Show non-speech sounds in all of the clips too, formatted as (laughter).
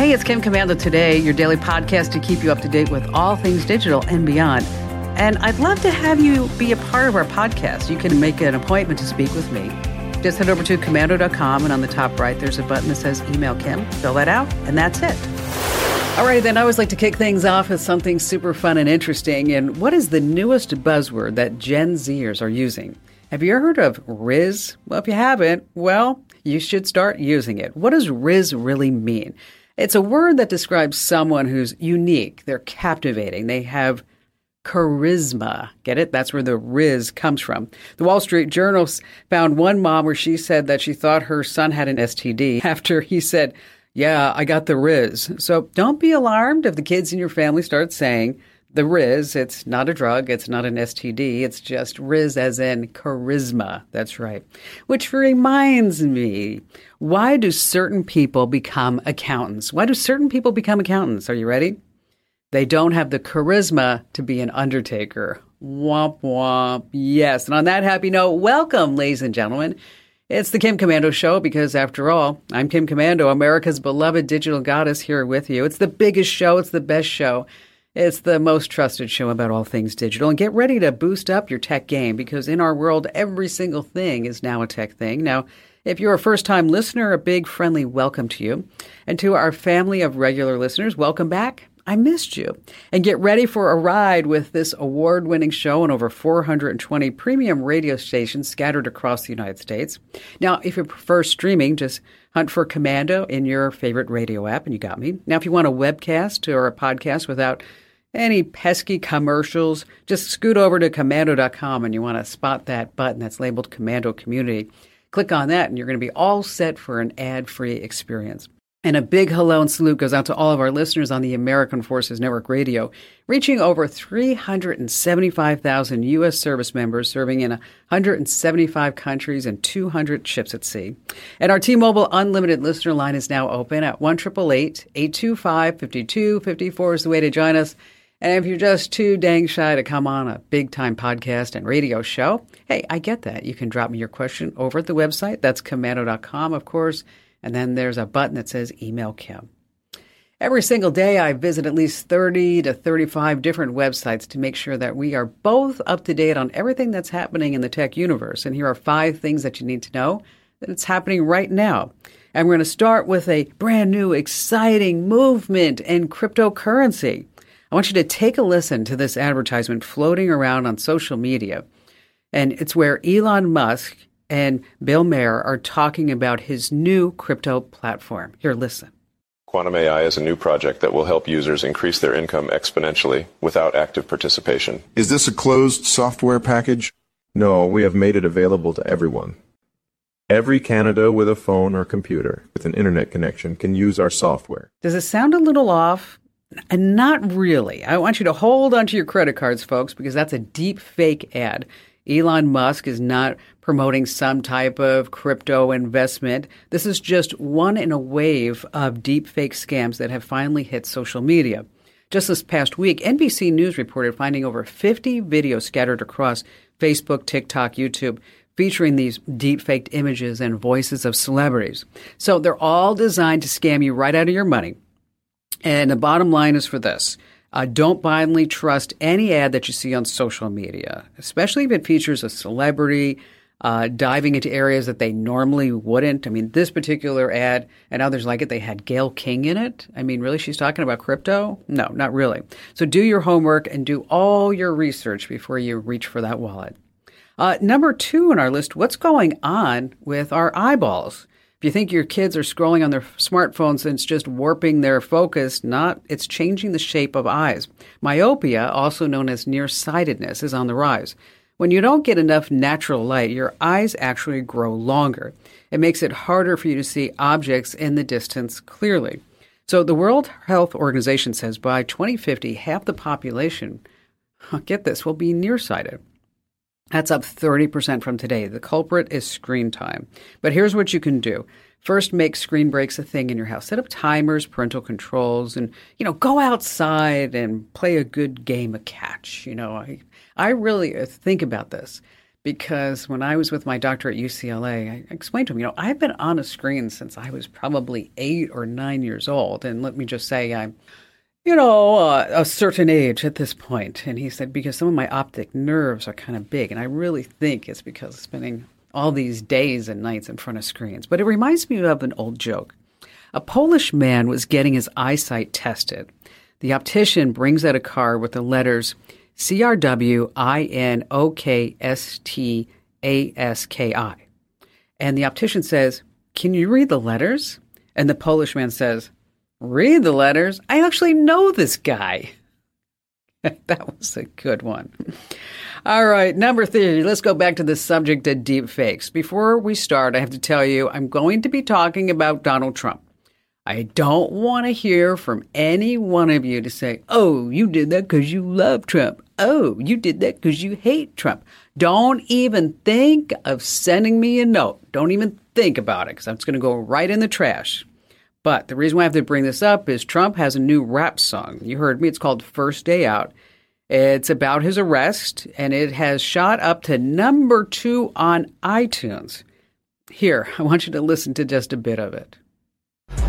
Hey, it's Kim Komando today, your daily podcast to keep you up to date with all things digital and beyond. And I'd love to have you be a part of our podcast. You can make an appointment to speak with me. Just head over to komando.com, and on the top right, there's a button that says Email Kim. Fill that out, and that's it. All right, then I always like to kick things off with something super fun and interesting. And what is the newest buzzword that Gen Zers are using? Have you ever heard of Rizz? Well, if you haven't, well, you should start using it. What does Rizz really mean? It's a word that describes someone who's unique, they're captivating, they have charisma. Get it? That's where the rizz comes from. The Wall Street Journal found one mom where she said that she thought her son had an STD after he said, Yeah, I got the rizz. So don't be alarmed if the kids in your family start saying, the Rizz. It's not a drug, it's not an STD, it's just Rizz as in charisma. That's right. Which reminds me, why do certain people become accountants? Why do certain people become accountants? Are you ready? They don't have the charisma to be an undertaker. Womp womp. Yes. And on that happy note, welcome, ladies and gentlemen. It's the Kim Komando Show because, after all, I'm Kim Komando, America's beloved digital goddess, here with you. It's the biggest show, it's the best show. It's the most trusted show about all things digital. And get ready to boost up your tech game because in our world, every single thing is now a tech thing. Now, if you're a first time listener, a big friendly welcome to you. And to our family of regular listeners, welcome back. I missed you. And get ready for a ride with this award winning show on over 420 premium radio stations scattered across the United States. Now, if you prefer streaming, just hunt for Komando in your favorite radio app, and you got me. Now, if you want a webcast or a podcast without any pesky commercials, just scoot over to komando.com and you want to spot that button that's labeled Komando Community. Click on that, and you're going to be all set for an ad free experience. And a big hello and salute goes out to all of our listeners on the American Forces Network Radio, reaching over 375,000 U.S. service members serving in 175 countries and 200 ships at sea. And our T-Mobile Unlimited listener line is now open at 1 825 5254 is the way to join us. And if you're just too dang shy to come on a big time podcast and radio show, hey, I get that. You can drop me your question over at the website. That's komando.com, of course. And then there's a button that says Email Kim. Every single day, I visit at least 30 to 35 different websites to make sure that we are both up to date on everything that's happening in the tech universe. And here are five things that you need to know that it's happening right now. And we're going to start with a brand new, exciting movement in cryptocurrency. I want you to take a listen to this advertisement floating around on social media. And it's where Elon Musk and Bill Maher are talking about his new crypto platform. Here, listen. Quantum AI is a new project that will help users increase their income exponentially without active participation. Is this a closed software package? No, we have made it available to everyone. Every Canada with a phone or computer with an internet connection can use our software. Does it sound a little off? And not really. I want you to hold onto your credit cards, folks, because that's a deep fake ad. Elon Musk is not promoting some type of crypto investment. This is just one in a wave of deep fake scams that have finally hit social media. Just this past week, NBC News reported finding over 50 videos scattered across Facebook, TikTok, YouTube featuring these deepfaked images and voices of celebrities. So they're all designed to scam you right out of your money. And the bottom line is for this uh, don't blindly trust any ad that you see on social media, especially if it features a celebrity uh, diving into areas that they normally wouldn't. I mean, this particular ad and others like it, they had Gayle King in it. I mean, really, she's talking about crypto? No, not really. So do your homework and do all your research before you reach for that wallet. Uh, number two on our list what's going on with our eyeballs? If you think your kids are scrolling on their smartphones and it's just warping their focus, not, it's changing the shape of eyes. Myopia, also known as nearsightedness, is on the rise. When you don't get enough natural light, your eyes actually grow longer. It makes it harder for you to see objects in the distance clearly. So the World Health Organization says by 2050, half the population, (laughs) get this, will be nearsighted. That's up 30% from today. The culprit is screen time. But here's what you can do. First, make screen breaks a thing in your house. Set up timers, parental controls, and, you know, go outside and play a good game of catch. You know, I, I really uh, think about this because when I was with my doctor at UCLA, I explained to him, you know, I've been on a screen since I was probably eight or nine years old. And let me just say, I'm, you know, uh, a certain age at this point. And he said, because some of my optic nerves are kind of big. And I really think it's because of spending all these days and nights in front of screens. But it reminds me of an old joke. A Polish man was getting his eyesight tested. The optician brings out a card with the letters C R W I N O K S T A S K I. And the optician says, Can you read the letters? And the Polish man says, Read the letters? I actually know this guy. (laughs) that was a good one. All right, number three, let's go back to the subject of deep fakes. Before we start, I have to tell you, I'm going to be talking about Donald Trump. I don't want to hear from any one of you to say, oh, you did that because you love Trump oh, you did that because you hate Trump. Don't even think of sending me a note. Don't even think about it because I'm just going to go right in the trash. But the reason why I have to bring this up is Trump has a new rap song. You heard me. It's called First Day Out. It's about his arrest, and it has shot up to number two on iTunes. Here, (laughs) I want you to listen to just a bit of it.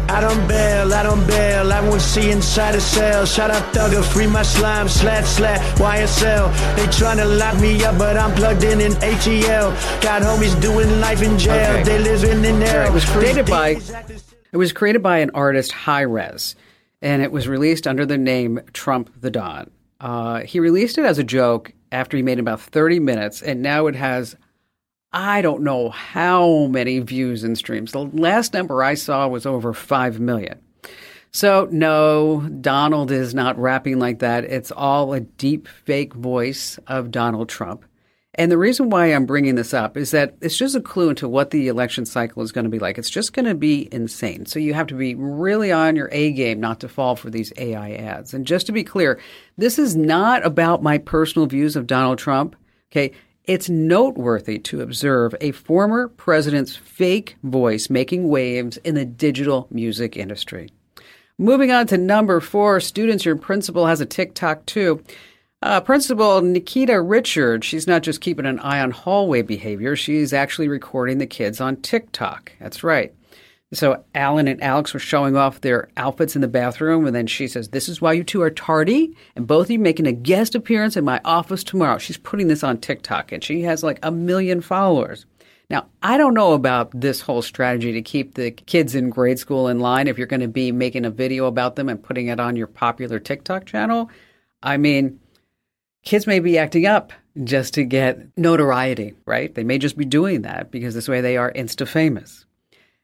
I don't bail, I don't bail, I won't see inside a cell. Shout out Thugger, free my slime, slat, slat, YSL. They tryna lock me up, but I'm plugged in in ATL. Got homies doing life in jail, okay. they living in hell. It was created by, it was created by an artist, Hi-Rez, and it was released under the name Trump the Don. Uh, he released it as a joke after he made about 30 minutes, and now it has I don't know how many views and streams. The last number I saw was over 5 million. So, no, Donald is not rapping like that. It's all a deep fake voice of Donald Trump. And the reason why I'm bringing this up is that it's just a clue into what the election cycle is going to be like. It's just going to be insane. So you have to be really on your A game not to fall for these AI ads. And just to be clear, this is not about my personal views of Donald Trump. Okay. It's noteworthy to observe a former president's fake voice making waves in the digital music industry. Moving on to number four, students, your principal has a TikTok too. Uh, Principal Nikita Richard, she's not just keeping an eye on hallway behavior, she's actually recording the kids on TikTok. That's right. So Alan and Alex were showing off their outfits in the bathroom, and then she says, "This is why you two are tardy, and both of you making a guest appearance in my office tomorrow." She's putting this on TikTok, and she has like a million followers. Now, I don't know about this whole strategy to keep the kids in grade school in line if you're going to be making a video about them and putting it on your popular TikTok channel. I mean, kids may be acting up just to get notoriety, right? They may just be doing that because this way they are insta famous.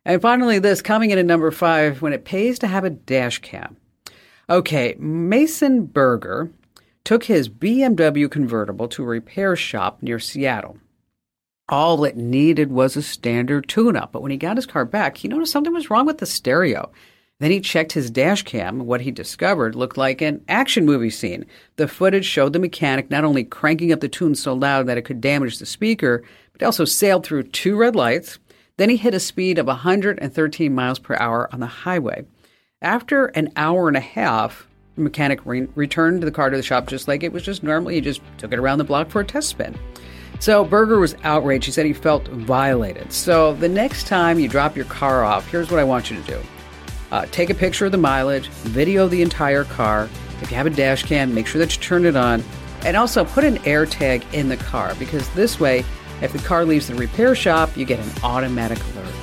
And finally, this coming in at number five when it pays to have a dash cam. Okay, Mason Berger took his BMW convertible to a repair shop near Seattle. All it needed was a standard tune up, but when he got his car back, he noticed something was wrong with the stereo. Then he checked his dash cam. What he discovered looked like an action movie scene. The footage showed the mechanic not only cranking up the tune so loud that it could damage the speaker, but also sailed through two red lights, then he hit a speed of 113 miles per hour on the highway. After an hour and a half, the mechanic re- returned the car to the shop just like it was just normal. He just took it around the block for a test spin. So Berger was outraged. He said he felt violated. So the next time you drop your car off, here's what I want you to do. Uh, take a picture of the mileage, video the entire car. If you have a dash cam, make sure that you turn it on. And also put an AirTag in the car because this way if the car leaves the repair shop, you get an automatic alert.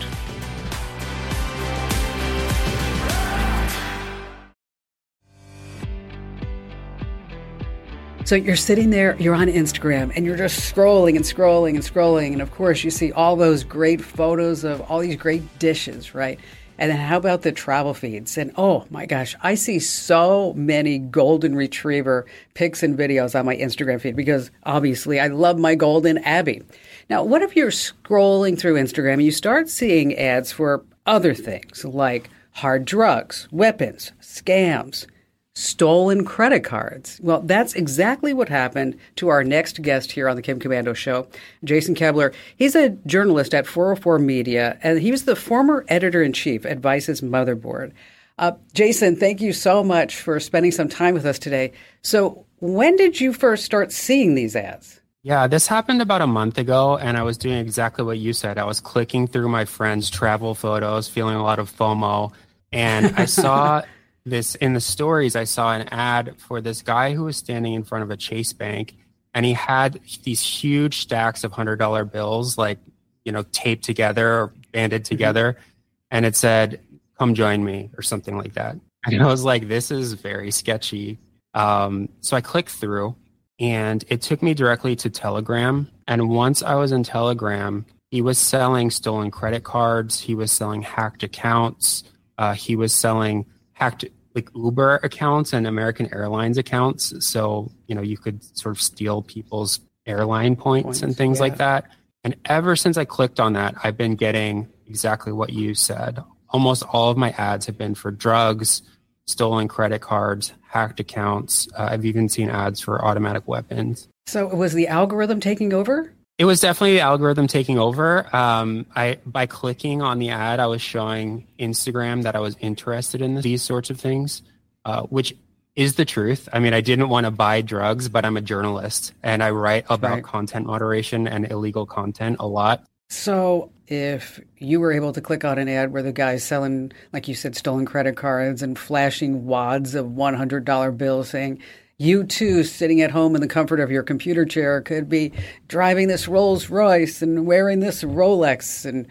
So you're sitting there, you're on Instagram, and you're just scrolling and scrolling and scrolling. And of course, you see all those great photos of all these great dishes, right? And then how about the travel feeds? And oh my gosh, I see so many golden retriever pics and videos on my Instagram feed because obviously I love my golden Abby. Now, what if you're scrolling through Instagram and you start seeing ads for other things like hard drugs, weapons, scams, stolen credit cards. Well, that's exactly what happened to our next guest here on the Kim Komando Show, Jason Koebler. He's a journalist at 404 Media, and he was the former editor in chief at Vice's Motherboard. Uh, Jason, thank you so much for spending some time with us today. So, when did you first start seeing these ads? Yeah, this happened about a month ago, and I was doing exactly what you said. I was clicking through my friends' travel photos, feeling a lot of FOMO, and I saw (laughs) this in the stories. I saw an ad for this guy who was standing in front of a Chase Bank, and he had these huge stacks of hundred dollar bills, like you know, taped together or banded mm-hmm. together, mm-hmm. and it said, "Come join me" or something like that. (laughs) And I was like, "This is very sketchy." Um, so I clicked through and it took me directly to Telegram. And once I was in Telegram, he was selling stolen credit cards. He was selling hacked accounts. Uh, he was selling hacked like Uber accounts and American Airlines accounts. So, you know, you could sort of steal people's airline points, points and things yeah. like that. And ever since I clicked on that, I've been getting exactly what you said. Almost all of my ads have been for drugs, stolen credit cards, hacked accounts. Uh, I've even seen ads for automatic weapons. So was the algorithm taking over? It was definitely the algorithm taking over. Um, I by clicking on the ad, I was showing Instagram that I was interested in these sorts of things, uh, which is the truth. I mean, I didn't want to buy drugs, but I'm a journalist and I write about right. content moderation and illegal content a lot. So, if you were able to click on an ad where the guy's selling, like you said, stolen credit cards and flashing wads of $100 bills saying, you too, sitting at home in the comfort of your computer chair, could be driving this Rolls Royce and wearing this Rolex. And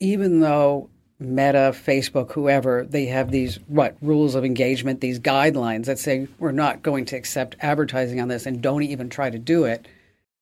even though Meta, Facebook, whoever, they have these what rules of engagement, these guidelines that say we're not going to accept advertising on this and don't even try to do it,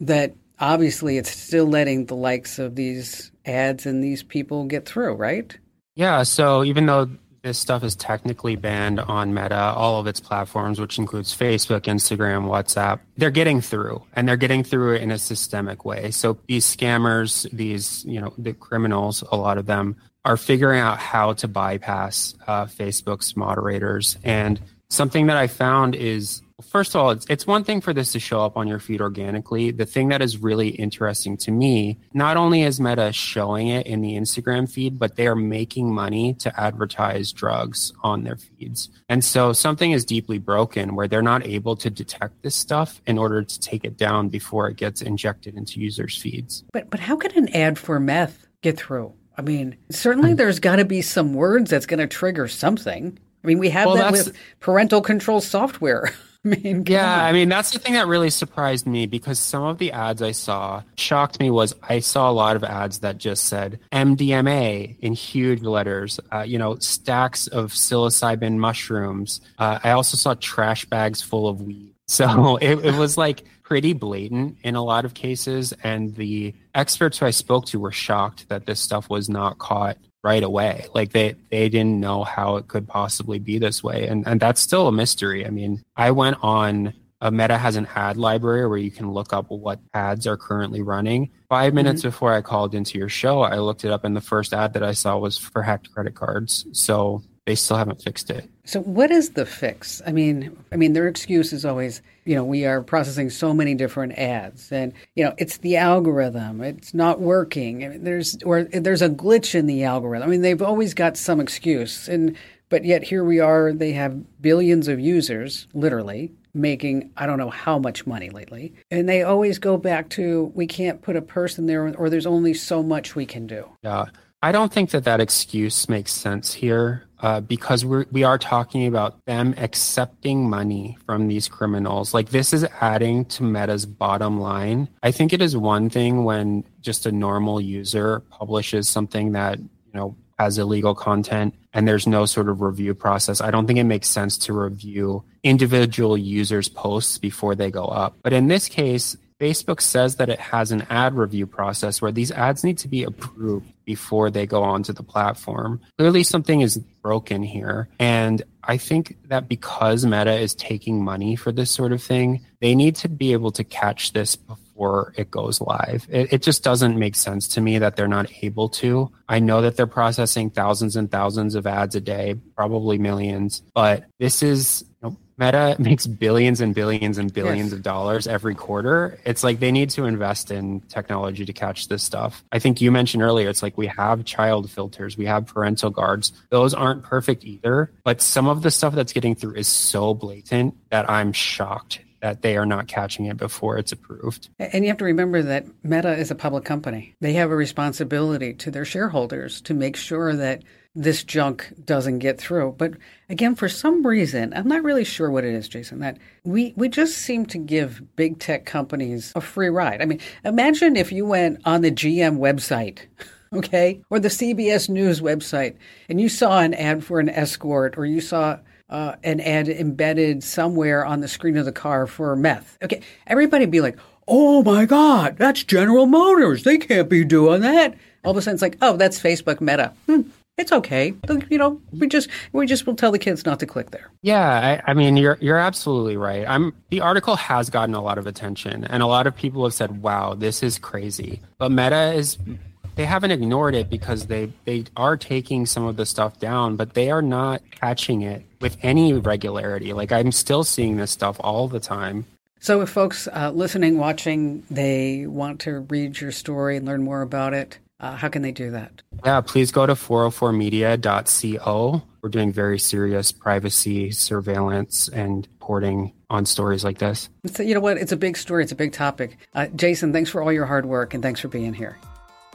that obviously it's still letting the likes of these ads and these people get through, right? Yeah. So even though this stuff is technically banned on Meta, all of its platforms, which includes Facebook, Instagram, WhatsApp, they're getting through and they're getting through it in a systemic way. So these scammers, these, you know, the criminals, a lot of them are figuring out how to bypass uh, Facebook's moderators. And something that I found is First of all, it's, it's one thing for this to show up on your feed organically. The thing that is really interesting to me, not only is Meta showing it in the Instagram feed, but they are making money to advertise drugs on their feeds. And so something is deeply broken where they're not able to detect this stuff in order to take it down before it gets injected into users' feeds. But but how can an ad for meth get through? I mean, certainly hmm. there's got to be some words that's going to trigger something. I mean, we have well, that with parental control software. (laughs) (laughs) mean, yeah, on. I mean that's the thing that really surprised me because some of the ads I saw shocked me. Was I saw a lot of ads that just said MDMA in huge letters, uh, you know, stacks of psilocybin mushrooms. Uh, I also saw trash bags full of weed. So (laughs) it, it was like pretty blatant in a lot of cases, and the experts who I spoke to were shocked that this stuff was not caught right away. Like they they didn't know how it could possibly be this way, and and that's still a mystery. I mean, I went on. A Meta has an ad library where you can look up what ads are currently running. 5 mm-hmm. minutes before I called into your show, I looked it up, and the first ad that I saw was for hacked credit cards. So they still haven't fixed it. So what is the fix? I mean, I mean their excuse is always, you know, we are processing so many different ads and you know, it's the algorithm. It's not working. I mean, there's or there's a glitch in the algorithm. I mean, they've always got some excuse and but yet here we are, they have billions of users, literally, making I don't know how much money lately. And they always go back to we can't put a person there or there's only so much we can do. Yeah. I don't think that that excuse makes sense here uh, because we're, we are talking about them accepting money from these criminals. Like this is adding to Meta's bottom line. I think it is one thing when just a normal user publishes something that, you know, has illegal content and there's no sort of review process. I don't think it makes sense to review individual users' posts before they go up. But in this case, Facebook says that it has an ad review process where these ads need to be approved before they go onto the platform. Clearly, something is broken here. And I think that because Meta is taking money for this sort of thing, they need to be able to catch this before it goes live. It, it just doesn't make sense to me that they're not able to. I know that they're processing thousands and thousands of ads a day, probably millions, but this is Meta makes billions and billions and billions yes. of dollars every quarter. It's like they need to invest in technology to catch this stuff. I think you mentioned earlier, it's like we have child filters, we have parental guards. Those aren't perfect either, but some of the stuff that's getting through is so blatant that I'm shocked that they are not catching it before it's approved. And you have to remember that Meta is a public company. They have a responsibility to their shareholders to make sure that this junk doesn't get through. But again, for some reason, I'm not really sure what it is, Jason, that we, we just seem to give big tech companies a free ride. I mean, imagine if you went on the GM website, (laughs) okay, or the CBS News website, and you saw an ad for an escort, or you saw uh, an ad embedded somewhere on the screen of the car for meth. Okay, everybody be like, oh my God, that's General Motors. They can't be doing that. All of a sudden, it's like, oh, that's Facebook Meta. Hmm, it's okay. You know, we just we just will tell the kids not to click there. Yeah, I, I, mean, you're you're absolutely right. I'm the article has gotten a lot of attention, and a lot of people have said, "Wow, this is crazy." But Meta is they haven't ignored it because they they are taking some of the stuff down, but they are not catching it with any regularity. Like I'm still seeing this stuff all the time. So, if folks uh, listening, watching, they want to read your story and learn more about it, uh, how can they do that? Yeah, please go to 404media.co. We're doing very serious privacy surveillance and reporting on stories like this. So, you know what? It's a big story, it's a big topic. Uh, Jason, thanks for all your hard work and thanks for being here.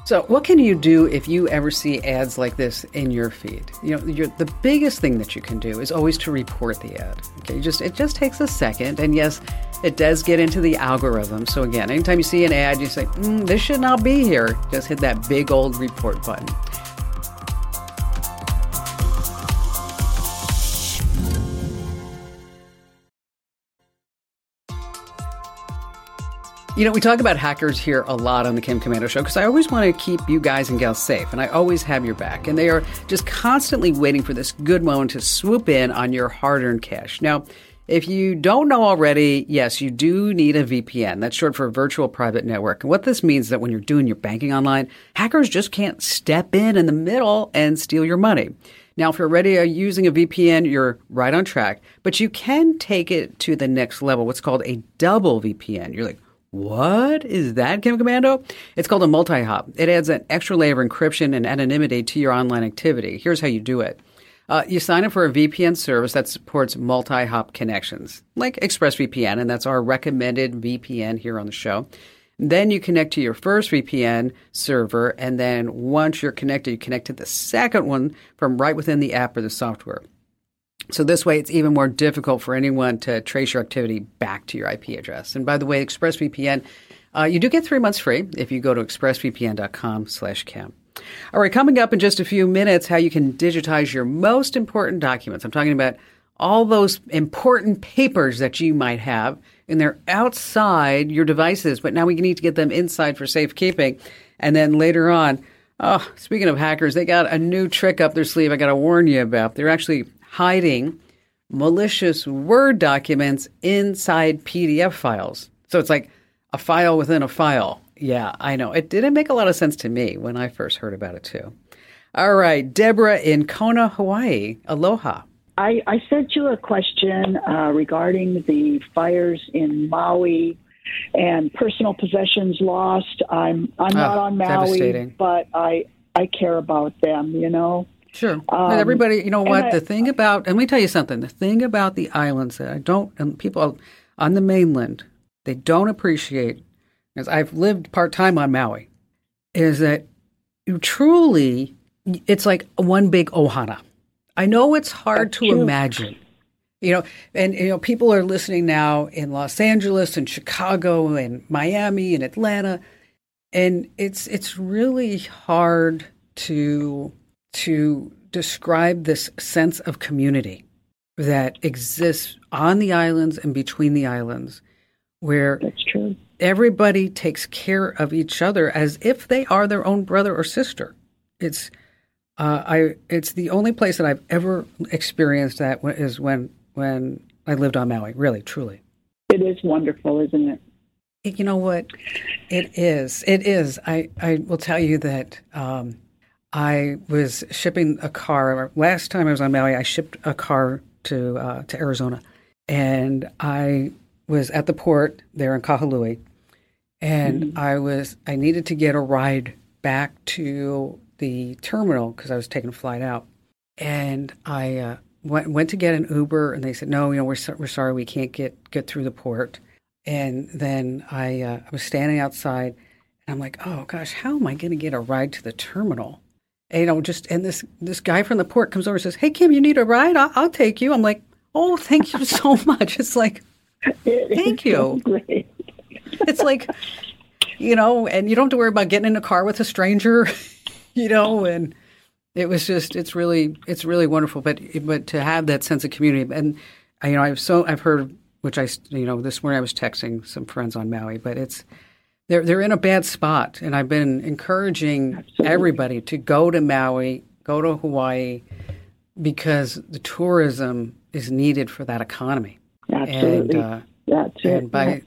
So, what can you do if you ever see ads like this in your feed? You know, the biggest thing that you can do is always to report the ad. Okay, just it just takes a second, and yes, it does get into the algorithm. So again, anytime you see an ad, you say, mm, "This should not be here." Just hit that big old report button. You know, we talk about hackers here a lot on the Kim Komando Show because I always want to keep you guys and gals safe, and I always have your back. And they are just constantly waiting for this good moment to swoop in on your hard earned cash. Now, if you don't know already, yes, you do need a VPN. That's short for virtual private network. And what this means is that when you're doing your banking online, hackers just can't step in in the middle and steal your money. Now, if you're already uh, using a VPN, you're right on track, but you can take it to the next level, what's called a double VPN. You're like, what is that, Kim Komando? It's called a multi hop. It adds an extra layer of encryption and anonymity to your online activity. Here's how you do it. Uh, you sign up for a VPN service that supports multi hop connections, like ExpressVPN, and that's our recommended VPN here on the show. Then you connect to your first VPN server, and then once you're connected, you connect to the second one from right within the app or the software. So this way, it's even more difficult for anyone to trace your activity back to your IP address. And by the way, ExpressVPN, uh, you do get three months free if you go to expressvpn.com/kim. All right, coming up in just a few minutes, how you can digitize your most important documents. I'm talking about all those important papers that you might have, and they're outside your devices, but now we need to get them inside for safekeeping. And then later on, oh, speaking of hackers, they got a new trick up their sleeve I got to warn you about. They're actually hiding malicious Word documents inside PDF files. So it's like a file within a file. Yeah, I know. It didn't make a lot of sense to me when I first heard about it, too. All right, Deborah in Kona, Hawaii. Aloha. I, I sent you a question uh, regarding the fires in Maui and personal possessions lost. I'm I'm oh, not on Maui, but I I care about them. You know. Sure. Um, everybody, you know what? I, the thing about, and let me tell you something. The thing about the islands that I don't, and people on the mainland, they don't appreciate, as I've lived part time on Maui, is that you truly, it's like one big ohana. I know it's hard to true. imagine. You know, and you know, people are listening now in Los Angeles and Chicago and Miami and Atlanta, and it's it's really hard to to describe this sense of community that exists on the islands and between the islands, where that's true. Everybody takes care of each other as if they are their own brother or sister. It's uh, I. It's the only place that I've ever experienced that is when when I lived on Maui. Really, truly. It is wonderful, isn't it? You know what? It is. It is. I, I will tell you that um, I was shipping a car. Last time I was on Maui, I shipped a car to uh, to Arizona, and I was at the port there in Kahului, and mm-hmm. I was I needed to get a ride back to the terminal because I was taking a flight out, and I uh, went, went to get an Uber, and they said, "No, you know, we're so, we're sorry, we can't get get through the port." And then I uh, I was standing outside, and I'm like, "Oh gosh, how am I going to get a ride to the terminal?" You know, just and this this guy from the port comes over and says, "Hey Kim, you need a ride? I'll, I'll take you." I'm like, "Oh, thank you so (laughs) much." It's like, (laughs) thank you. It's like, you know, and you don't have to worry about getting in a car with a stranger, (laughs) you know, and it was just it's really it's really wonderful. But but to have that sense of community and you know I've so I've heard which I you know this morning I was texting some friends on Maui, but it's they're they're in a bad spot, and I've been encouraging Absolutely. everybody to go to Maui, go to Hawaii, because the tourism is needed for that economy. Absolutely. And, uh, That's and it. by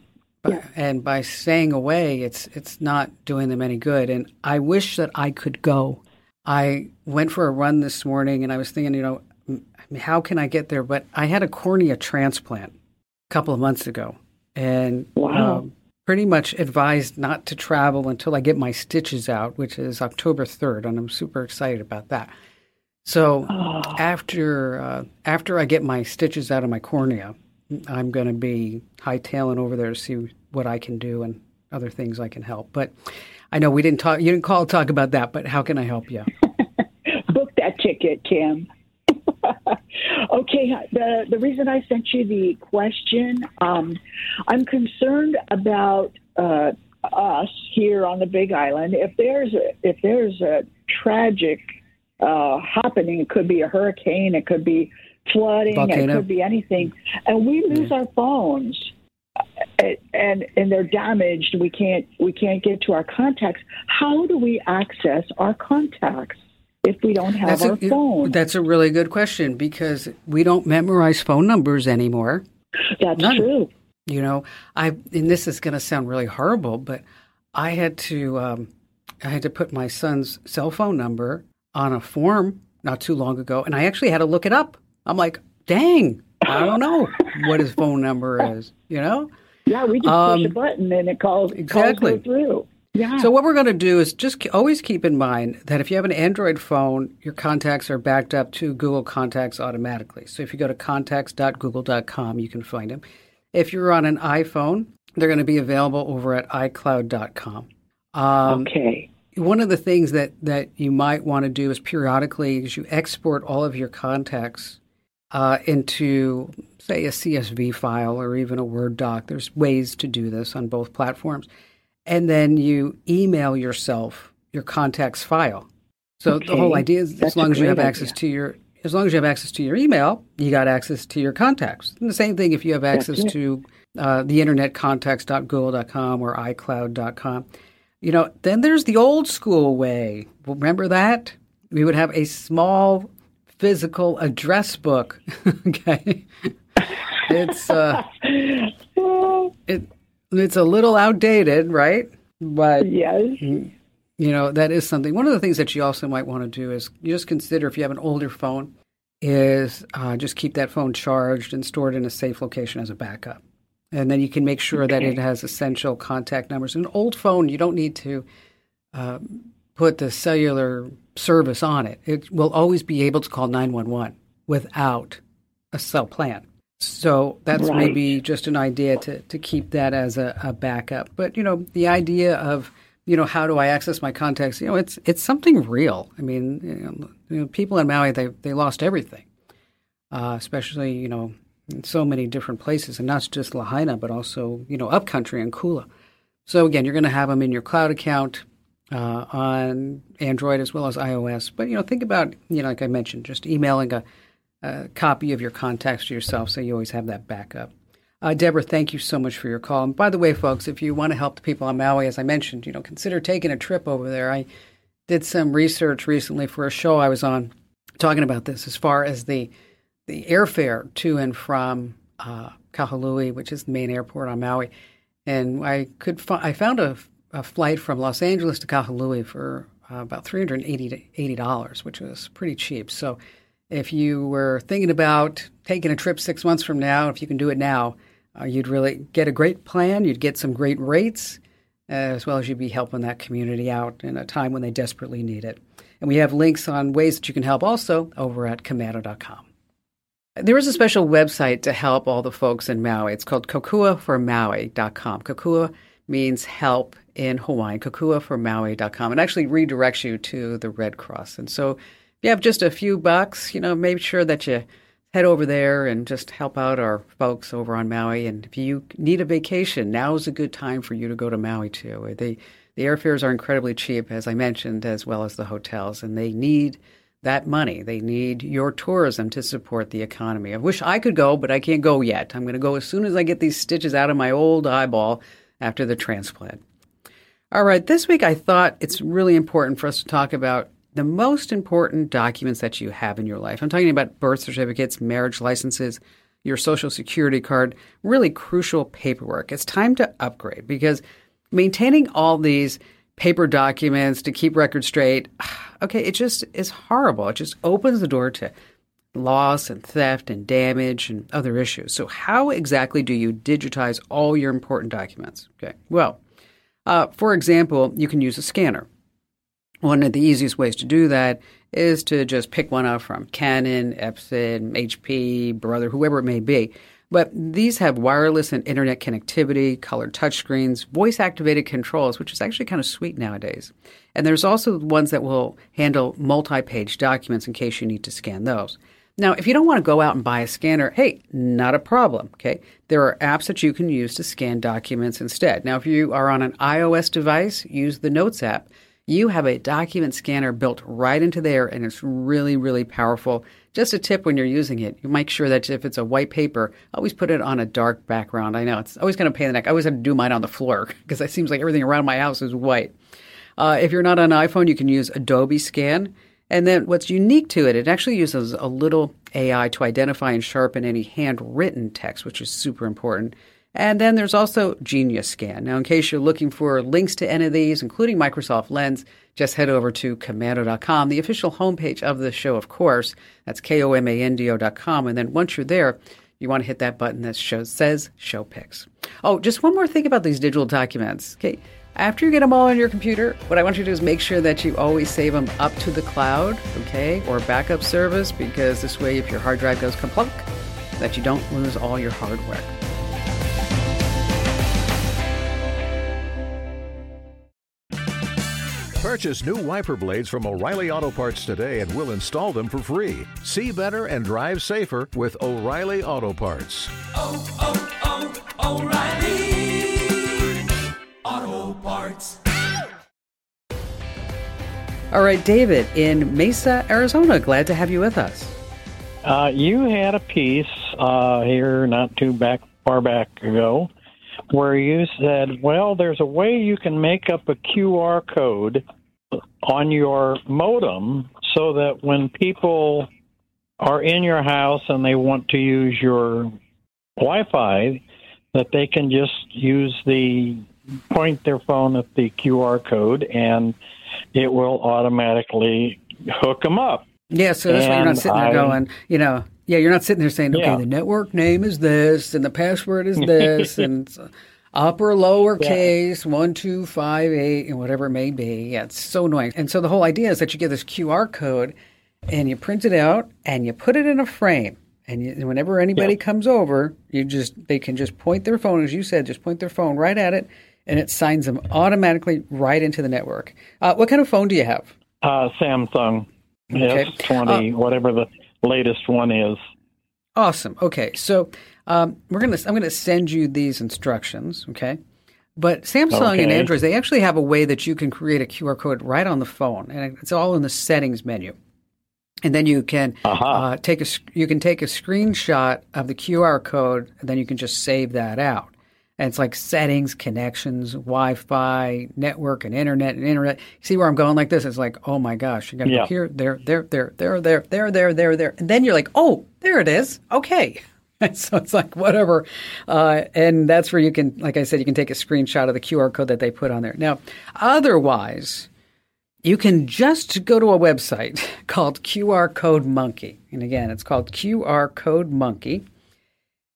yeah. and by staying away, it's it's not doing them any good. And I wish that I could go. I went for a run this morning, and I was thinking, you know, how can I get there? But I had a cornea transplant a couple of months ago, and wow. Um, pretty much advised not to travel until I get my stitches out, which is October third, and I'm super excited about that. So oh. after uh, after I get my stitches out of my cornea, I'm going to be hightailing over there to see what I can do and other things I can help. But I know we didn't talk. You didn't call talk about that. But how can I help you? (laughs) Book that ticket, Kim. Okay, the the reason I sent you the question, um, I'm concerned about uh, us here on the Big Island. If there's a, if there's a tragic uh, happening, it could be a hurricane, it could be flooding, Volcano. it could be anything, and we lose yeah. our phones. Uh, and and they're damaged. We can't we can't get to our contacts. How do we access our contacts? If we don't have that's our a, phone? That's a really good question because we don't memorize phone numbers anymore. That's None. true. You know, I and this is going to sound really horrible, but I had to um, I had to put my son's cell phone number on a form not too long ago, and I actually had to look it up. I'm like, dang, I don't know what his phone number is. You know? Yeah, we just um, push a button and it calls exactly calls through. Yeah. So what we're going to do is just always keep in mind that if you have an Android phone, your contacts are backed up to Google Contacts automatically. So if you go to contacts.google.com, you can find them. If you're on an iPhone, they're going to be available over at iCloud.com. Um, okay. One of the things that, that you might want to do is periodically, is you export all of your contacts uh, into, say, a CSV file or even a Word doc. There's ways to do this on both platforms and then you email yourself your contacts file. So okay. the whole idea is That's as long as you have idea. access to your as long as you have access to your email, you got access to your contacts. And the same thing if you have access to uh, the internet contacts.google.com or iCloud.com. You know, then there's the old school way. Remember that? We would have a small physical address book. (laughs) okay. it's uh (laughs) it it's a little outdated, right? But yes. You know, that is something. One of the things that you also might want to do is just consider if you have an older phone, is uh, just keep that phone charged and stored in a safe location as a backup. And then you can make sure okay. that it has essential contact numbers. An old phone, you don't need to uh, put the cellular service on it. It will always be able to call 911 without a cell plan. So that's right. maybe just an idea to, to keep that as a, a, backup. But you know, the idea of you know how do I access my contacts? You know, it's it's something real. I mean, you know, you know people in Maui they they lost everything, uh, especially you know in so many different places, and not just Lahaina, but also you know upcountry and Kula. So again, you're going to have them in your cloud account uh, on Android as well as iOS. But you know, think about you know, like I mentioned, just emailing a a copy of your contacts to yourself so you always have that backup. Uh, Deborah, thank you so much for your call. And by the way, folks, if you want to help the people on Maui, as I mentioned, you know, consider taking a trip over there. I did some research recently for a show I was on talking about this as far as the the airfare to and from uh, Kahului, which is the main airport on Maui. And I could fi- I found a, a, flight from Los Angeles to Kahului for uh, about three hundred eighty dollars, which was pretty cheap. So if you were thinking about taking a trip six months from now, if you can do it now, uh, you'd really get a great plan. You'd get some great rates, uh, as well as you'd be helping that community out in a time when they desperately need it. And we have links on ways that you can help also over at komando.com. There is a special website to help all the folks in Maui. It's called kokuaformaui.com. Kokua means help in Hawaiian, kokuaformaui.com. It actually redirects you to the Red Cross. And so you have just a few bucks, you know, make sure that you head over there and just help out our folks over on Maui. And if you need a vacation, now is a good time for you to go to Maui too. Uh, they, the airfares are incredibly cheap, as I mentioned, as well as the hotels, and they need that money. They need your tourism to support the economy. I wish I could go, but I can't go yet. I'm going to go as soon as I get these stitches out of my old eyeball after the transplant. All right, this week I thought it's really important for us to talk about the most important documents that you have in your life. I'm talking about birth certificates, marriage licenses, your social security card, really crucial paperwork. It's time to upgrade because maintaining all these paper documents to keep records straight, (sighs) okay, it just is horrible. It just opens the door to loss and theft and damage and other issues. So, how exactly do you digitize all your important documents? Okay, well, uh, for example, you can use a scanner. One of the easiest ways to do that is to just pick one up from Canon, Epson, HP, Brother, whoever it may be. But these have wireless and internet connectivity, colored touchscreens, voice activated controls, which is actually kind of sweet nowadays. And there's also ones that will handle multi page documents in case you need to scan those. Now, if you don't want to go out and buy a scanner, hey, not a problem. Okay. There are apps that you can use to scan documents instead. Now, if you are on an iOS device, use the Notes app you have a document scanner built right into there and it's really, really powerful. Just a tip when you're using it, you make sure that if it's a white paper, always put it on a dark background. I know it's always going to pain the neck. I always have to do mine on the floor (laughs) because it seems like everything around my house is white. Uh, if you're not on iPhone, you can use Adobe Scan. And then what's unique to it, it actually uses a little AI to identify and sharpen any handwritten text, which is super important. And then there's also Genius Scan. Now, in case you're looking for links to any of these, including Microsoft Lens, just head over to komando.com, the official homepage of the show, of course. That's K-O-M-A-N-D-O.com. And then once you're there, you want to hit that button that shows, says Show Pics. Oh, just one more thing about these digital documents. Okay, after you get them all on your computer, what I want you to do is make sure that you always save them up to the cloud, okay, or backup service, because this way, if your hard drive goes kaplunk, that you don't lose all your hardware. Purchase new wiper blades from O'Reilly Auto Parts today and we'll install them for free. See better and drive safer with O'Reilly Auto Parts. Oh, oh, oh, O'Reilly Auto Parts. All right, David in Mesa, Arizona. Glad to have you with us. Uh, you had a piece uh, here not too back far back ago where you said, well, there's a way you can make up a QR code on your modem so that when people are in your house and they want to use your Wi-Fi, that they can just use the point their phone at the QR code and it will automatically hook them up. Yeah, so that's why you're not sitting there I, going, you know, yeah, you're not sitting there saying, okay, yeah. the network name is this and the password is (laughs) this and upper lowercase yeah. one two five eight and whatever it may be. Yeah, it's so annoying. And so the whole idea is that you get this QR code and you print it out and you put it in a frame. And you, whenever anybody yeah. comes over, you just they can just point their phone, as you said, just point their phone right at it, and it signs them automatically right into the network. Uh, what kind of phone do you have? Uh, Samsung okay. S20, uh, whatever the latest one is. Awesome. Okay, so um, we're gonna I'm gonna send you these instructions. Okay. But Samsung okay. and Android, they actually have a way that you can create a QR code right on the phone, and it's all in the settings menu. And then you can uh-huh. uh, take a you can take a screenshot of the QR code, and then you can just save that out. And it's like settings, connections, Wi-Fi, network, and internet, and internet. see where I'm going like this? It's like, oh my gosh, you got to yeah. go here, there, there, there, there, there, there, there, there, there, and then you're like, oh, there it is. Okay. (laughs) so it's like whatever, uh, and that's where you can, like I said, you can take a screenshot of the QR code that they put on there. Now, otherwise, you can just go to a website (laughs) called QR Code Monkey, and again, it's called QR Code Monkey.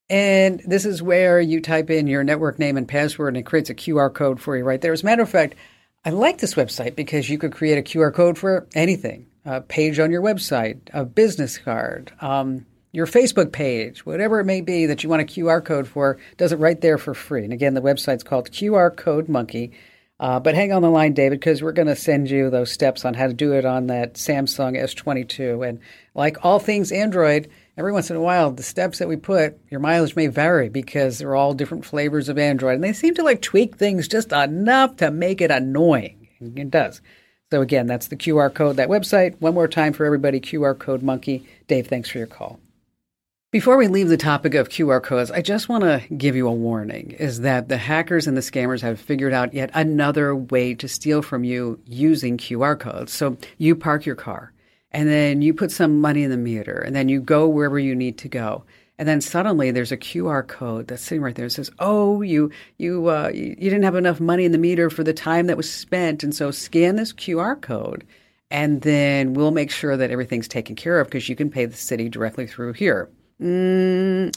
And this is where you type in your network name and password, and it creates a QR code for you right there. As a matter of fact, I like this website because you could create a QR code for anything a page on your website, a business card, um, your Facebook page, whatever it may be that you want a QR code for, does it right there for free. And again, the website's called QR Code Monkey. Uh, but hang on the line, David, because we're going to send you those steps on how to do it on that Samsung S22. And like all things Android, every once in a while, the steps that we put, your mileage may vary because they're all different flavors of Android. And they seem to like tweak things just enough to make it annoying. It does. So again, that's the QR code, that website. One more time for everybody, QR Code Monkey. Dave, thanks for your call. Before we leave the topic of QR codes, I just want to give you a warning is that the hackers and the scammers have figured out yet another way to steal from you using QR codes. So you park your car and then you put some money in the meter and then you go wherever you need to go. And then suddenly there's a QR code that's sitting right there. It says, "Oh, you you uh, you didn't have enough money in the meter for the time that was spent, and so scan this QR code, and then we'll make sure that everything's taken care of because you can pay the city directly through here." Mm,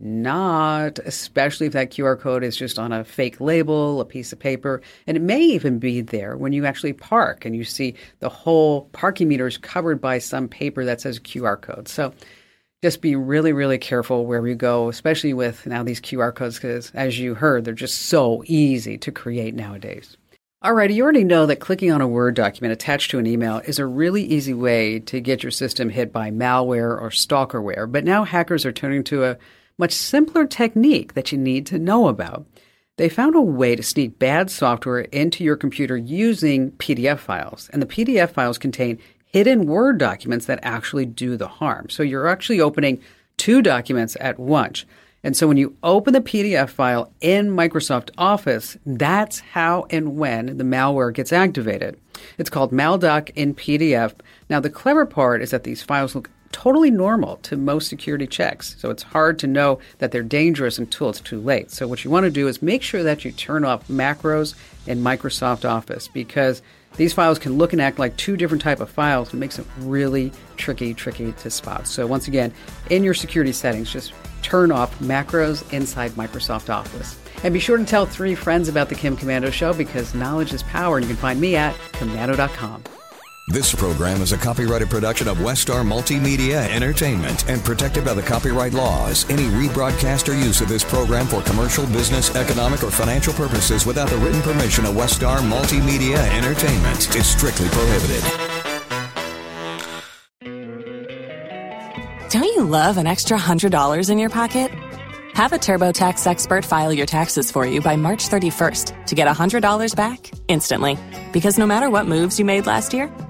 not, especially if that QR code is just on a fake label, a piece of paper. And it may even be there when you actually park and you see the whole parking meter is covered by some paper that says QR code. So just be really, really careful where you go, especially with now these QR codes, because as you heard, they're just so easy to create nowadays. Alrighty, you already know that clicking on a Word document attached to an email is a really easy way to get your system hit by malware or stalkerware, but now hackers are turning to a much simpler technique that you need to know about. They found a way to sneak bad software into your computer using PDF files, and the PDF files contain hidden Word documents that actually do the harm. So you're actually opening two documents at once. And so when you open the PDF file in Microsoft Office, that's how and when the malware gets activated. It's called MalDoc in PDF. Now, the clever part is that these files look totally normal to most security checks. So it's hard to know that they're dangerous until it's too late. So what you want to do is make sure that you turn off macros in Microsoft Office because these files can look and act like two different type of files. and makes it really tricky, tricky to spot. So once again, in your security settings, just turn off macros inside Microsoft Office. And be sure to tell three friends about the Kim Komando Show because knowledge is power, and you can find me at komando.com. This program is a copyrighted production of Westar Multimedia Entertainment and protected by the copyright laws. Any rebroadcast or use of this program for commercial, business, economic, or financial purposes without the written permission of Westar Multimedia Entertainment is strictly prohibited. Don't you love an extra $100 in your pocket? Have a TurboTax expert file your taxes for you by March 31st to get $100 back instantly. Because no matter what moves you made last year,